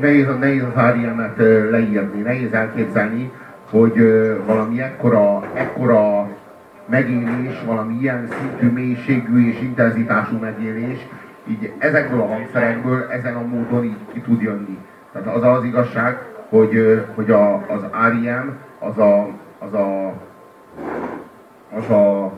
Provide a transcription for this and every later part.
nehéz, nehéz az REM-et leírni, nehéz elképzelni, hogy valami ekkora, ekkora megélés, valami ilyen szintű, mélységű és intenzitású megélés, így ezekből a hangszerekből ezen a módon így ki tud jönni. Tehát az az igazság, hogy, hogy a, az REM az a, az a, az a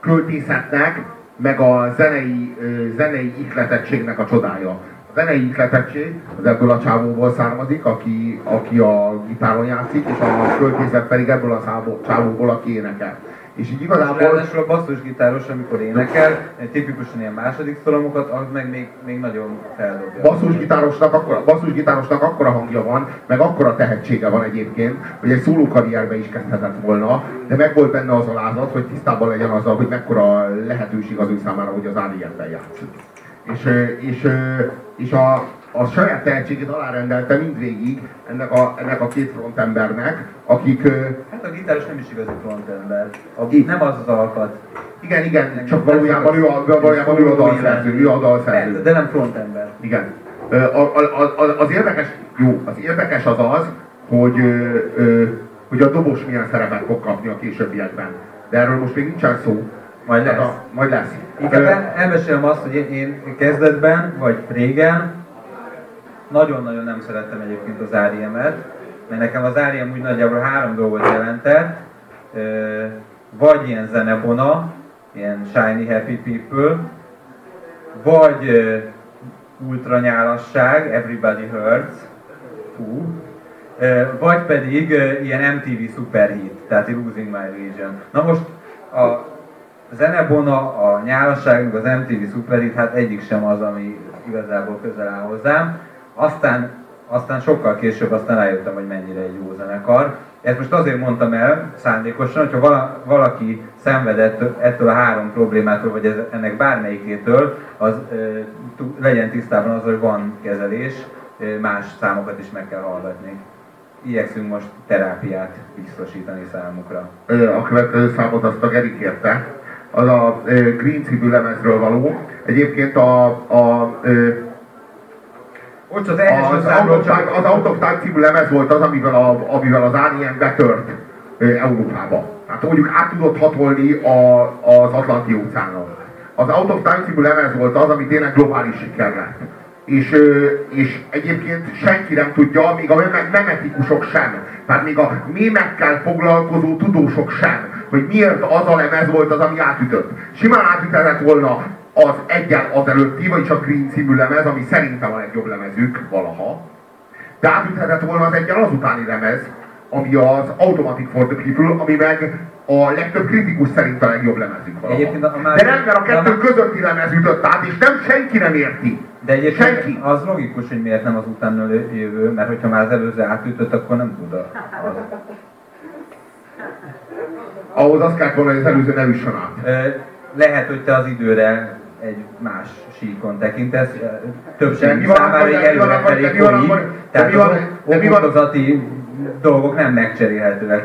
költészetnek, meg a zenei, zenei ihletettségnek a csodája. A zenei ihletettség az ebből a csávóból származik, aki, aki a gitáron játszik, és a költészet pedig ebből a csávóból, aki énekel. És így igazából... Ráadásul a basszusgitáros, amikor énekel, tipikusan ilyen második szolomokat, az meg még, még nagyon feldobja. Basszusgitárosnak akkora, basszusgitárosnak akkora hangja van, meg akkora tehetsége van egyébként, hogy egy szólókarrierbe is kezdhetett volna, de meg volt benne az alázat, hogy tisztában legyen azzal, hogy mekkora lehetőség az ő számára, hogy az ADM-ben játszik. És, és, és a, a saját tehetségét alárendelte mindvégig ennek a, ennek a két frontembernek, akik... Hát a gitáros nem is igazi frontember. A, nem az az alkat. Igen, igen, csak valójában ő a, valójában ő a dalszerző, ő a dalszerző. De nem frontember. Igen. A, a, a, az érdekes, jó, az érdekes az az, hogy, hogy a dobos milyen szerepet fog kapni a későbbiekben. De erről most még nincsen szó. Majd lesz. A, majd lesz. Inkább elmesélem azt, hogy én, én kezdetben, vagy régen nagyon-nagyon nem szerettem egyébként az Áriemet, mert nekem az Áriem úgy nagyjából három dolgot jelentett, vagy ilyen zenebona, ilyen shiny happy people, vagy ultra nyálasság, everybody hurts, fú, vagy pedig ilyen MTV superhit, tehát Losing My Religion. Na most a zenebona, a nyálasság, az MTV superhit, hát egyik sem az, ami igazából közel áll hozzám. Aztán, aztán sokkal később aztán rájöttem, hogy mennyire egy jó zenekar. Ezt most azért mondtam el szándékosan, hogyha vala, valaki szenvedett ettől a három problémától, vagy ez, ennek bármelyikétől, az legyen tisztában az, hogy van kezelés, más számokat is meg kell hallgatni. Igyekszünk most terápiát biztosítani számukra. A következő számot azt a Geri kérte, az a Green című lemezről való. Egyébként a, a, ott az, az, az Out of Time című lemez volt az, amivel, a, amivel az Alien betört Európába. Hát mondjuk át tudott hatolni a, az Atlanti óceánon. Az Out of Time című lemez volt az, ami tényleg globális siker lett. És, és egyébként senki nem tudja, még a memetikusok sem, tehát még a mémekkel foglalkozó tudósok sem, hogy miért az a lemez volt az, ami átütött. Simán átüthetett volna az egyen az előtti, vagyis a Green című lemez, ami szerintem a legjobb lemezük valaha. De átüthetett volna az egyen az utáni lemez, ami az Automatic for the People, ami meg a legtöbb kritikus szerint a legjobb lemezük valaha. Egyébként a, a De nem, mert a kettő a... közötti lemez ütött át, és nem senki nem érti. De egyébként senki. az logikus, hogy miért nem az utána jövő, mert hogyha már az előző átütött, akkor nem tud az. Ahhoz azt kell volna, hogy az előző nem üssön át. Lehet, hogy te az időre egy más síkon tekintesz, többség számára egy előrefelé tehát az okozati dolgok nem megcserélhetőek.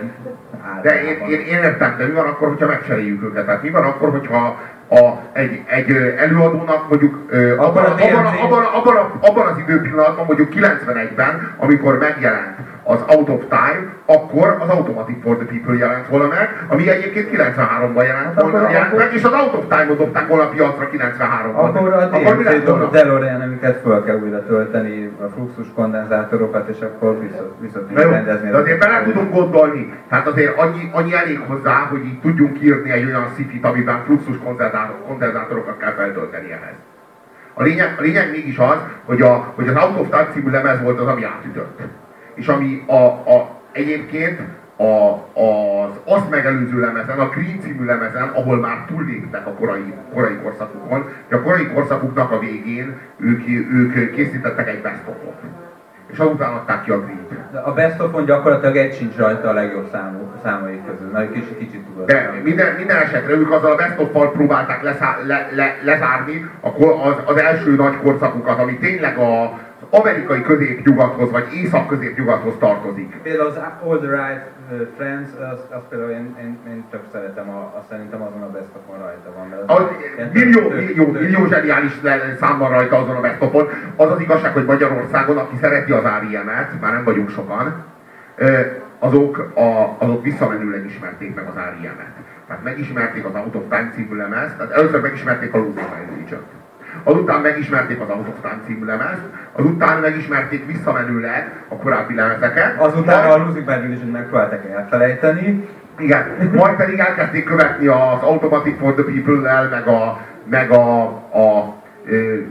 De én, én, én értem, de mi van akkor, hogyha megcseréljük őket? Tehát mi van akkor, hogyha a, egy, egy előadónak mondjuk abban, abban, abban, abban, abban az időpillanatban, mondjuk 91-ben, amikor megjelent az Out of Time, akkor az Automatic for the People jelent volna meg, ami egyébként 93-ban jelent volna akkor, jelent akkor, meg, és az Out of Time-ot dobták volna a piacra 93-ban. Akkor a DMC DeLorean, amiket föl kell újra tölteni, a fluxus kondenzátorokat, és akkor vissza, vissza tudjuk rendezni. De azért bele tudunk gondolni, tehát azért annyi, annyi elég hozzá, hogy így tudjunk írni egy olyan szifit, amiben fluxus kondenzátorokat kell feltölteni ehhez. A lényeg, a lényeg mégis az, hogy, a, hogy az Out of Time című lemez volt az, ami átütött és ami a, a, egyébként a, az azt megelőző lemezen, a Green című lemezen, ahol már túlléptek a korai, korai korszakukon, de a korai korszakuknak a végén ők, ők készítettek egy best of és azután adták ki a Green. A Best of gyakorlatilag egy sincs rajta a legjobb számú, számai közül, mert kicsit, kicsit tudod. De minden, minden esetre ők azzal a Best of próbálták leszá, le, le, lezárni az, az első nagy korszakukat, ami tényleg a, amerikai középnyugathoz, vagy észak-középnyugathoz tartozik. Például az All the Right uh, Friends, az, az például én, én, én tök szeretem, a, azt szerintem azon a bestokon rajta van. Mert az ilyen millió, tök- millió, tök- millió zseniális szám van rajta azon a bestopon. Az az igazság, hogy Magyarországon, aki szereti az R.E.M.-et, már nem vagyunk sokan, azok, a, azok visszamenőleg ismerték meg az R.E.M.-et. Tehát megismerték az Out of Time című lemezt, tehát először megismerték a Losing My Azután megismerték az Out of Time című lemezt, azután megismerték visszamenőleg a korábbi lemezeket. Azután a Losing Bad Religion megpróbálták elfelejteni, igen, majd pedig elkezdték követni az Automatic for the People-lel, meg a, meg a, a ö, ö,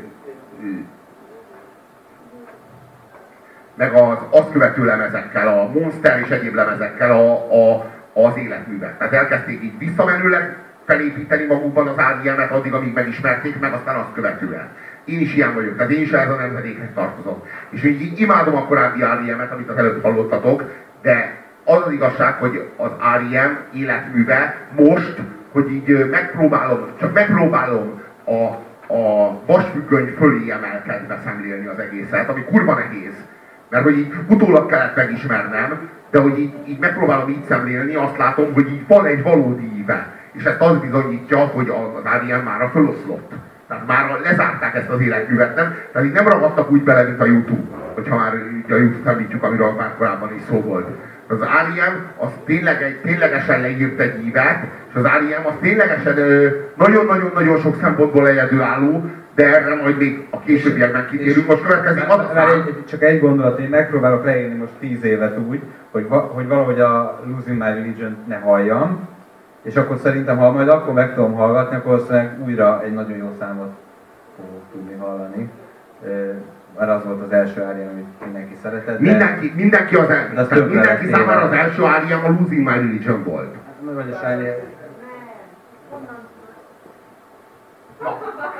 meg az azt követő lemezekkel, a Monster és egyéb lemezekkel a, a, az életművet. Tehát elkezdték így visszamenőleg felépíteni magukban az R.E.M.-et addig, amíg megismerték meg, aztán azt követően. Én is ilyen vagyok, tehát én is ez a nemzedékhez tartozom. És így, imádom a korábbi R.E.M.-et, amit az előtt hallottatok, de az az igazság, hogy az R.E.M. életműve most, hogy így megpróbálom, csak megpróbálom a, a vasfüggöny fölé emelkedve szemlélni az egészet, ami kurva nehéz. Mert hogy így utólag kellett megismernem, de hogy így, így megpróbálom így szemlélni, azt látom, hogy így van egy valódi íve. És ezt az bizonyítja, hogy az R.E.M. már a föloszlott. Tehát már lezárták ezt az életművet, nem? Tehát így nem ragadtak úgy bele, mint a YouTube, hogyha már a YouTube említjük, amiről már korábban is szó volt. Az R.E.M. az tényleg egy, ténylegesen leírt egy ívet, és az R.E.M. az ténylegesen nagyon-nagyon-nagyon sok szempontból egyedülálló, de erre majd még a későbbiekben kitérünk. Most következik az egy, csak egy gondolat, én megpróbálok leírni most tíz évet úgy, hogy, va, hogy valahogy a Losing My religion ne halljam, és akkor szerintem, ha majd akkor meg tudom hallgatni, akkor valószínűleg újra egy nagyon jó számot fogok tudni hallani. Mert az volt az első árja, amit mindenki szeretett. de- mindenki, mindenki, az, De el, az tehát mindenki számára az első R.E.M. a Losing My Religion volt. Meg vagy a árja.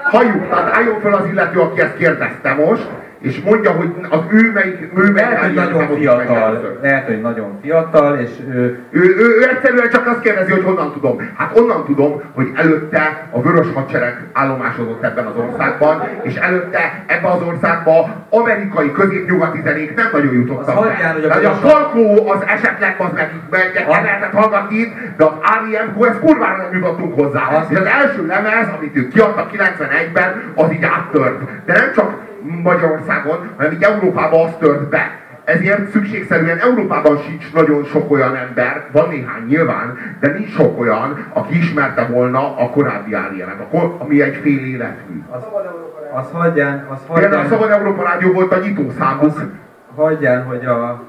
Halljuk, tehát álljon fel az illető, aki ezt kérdezte most, és mondja, hogy az ő melyik, ő Lehet, hogy nagyon fiatal, lehet, hogy nagyon fiatal, és ő, Ő, ő, ő egyszerűen csak azt kérdezi, hogy honnan tudom. Hát onnan tudom, hogy előtte a Vörös Hadsereg állomásodott ebben az országban, és előtte ebben az országban amerikai középnyugati zenék nem nagyon jutottak Az hagyján, hogy a Tehát a Vörös- Falkó az esetleg az meg, meg, Az- lehetett hallgatni itt, de az R.E.M. ez kurvára nem jutottunk hozzá. Az- És az első lemez, amit ők kiadtak 91-ben, az így áttört. De nem csak Magyarországon, hanem így Európában az tört be. Ezért szükségszerűen Európában sincs nagyon sok olyan ember, van néhány nyilván, de nincs sok olyan, aki ismerte volna a korábbi kor- ami egy fél életmű. az, az hagyján, az Például a hagyján, Szabad Európa Rádió volt a nyitószámuk. az hagyján, hogy a,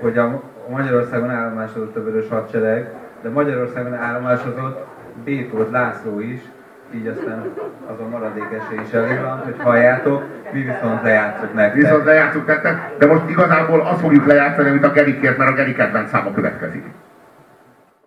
hogy a Magyarországon állomásodott a Vörös Hadsereg, de Magyarországon állomásozott Bétót László is, így aztán az a maradék esély is elég van, hogy halljátok, mi viszont lejátszok nektek. Viszont lejátszunk tettek, de most igazából azt fogjuk lejátszani, amit a Gerikért, mert a Geri kedvenc száma következik.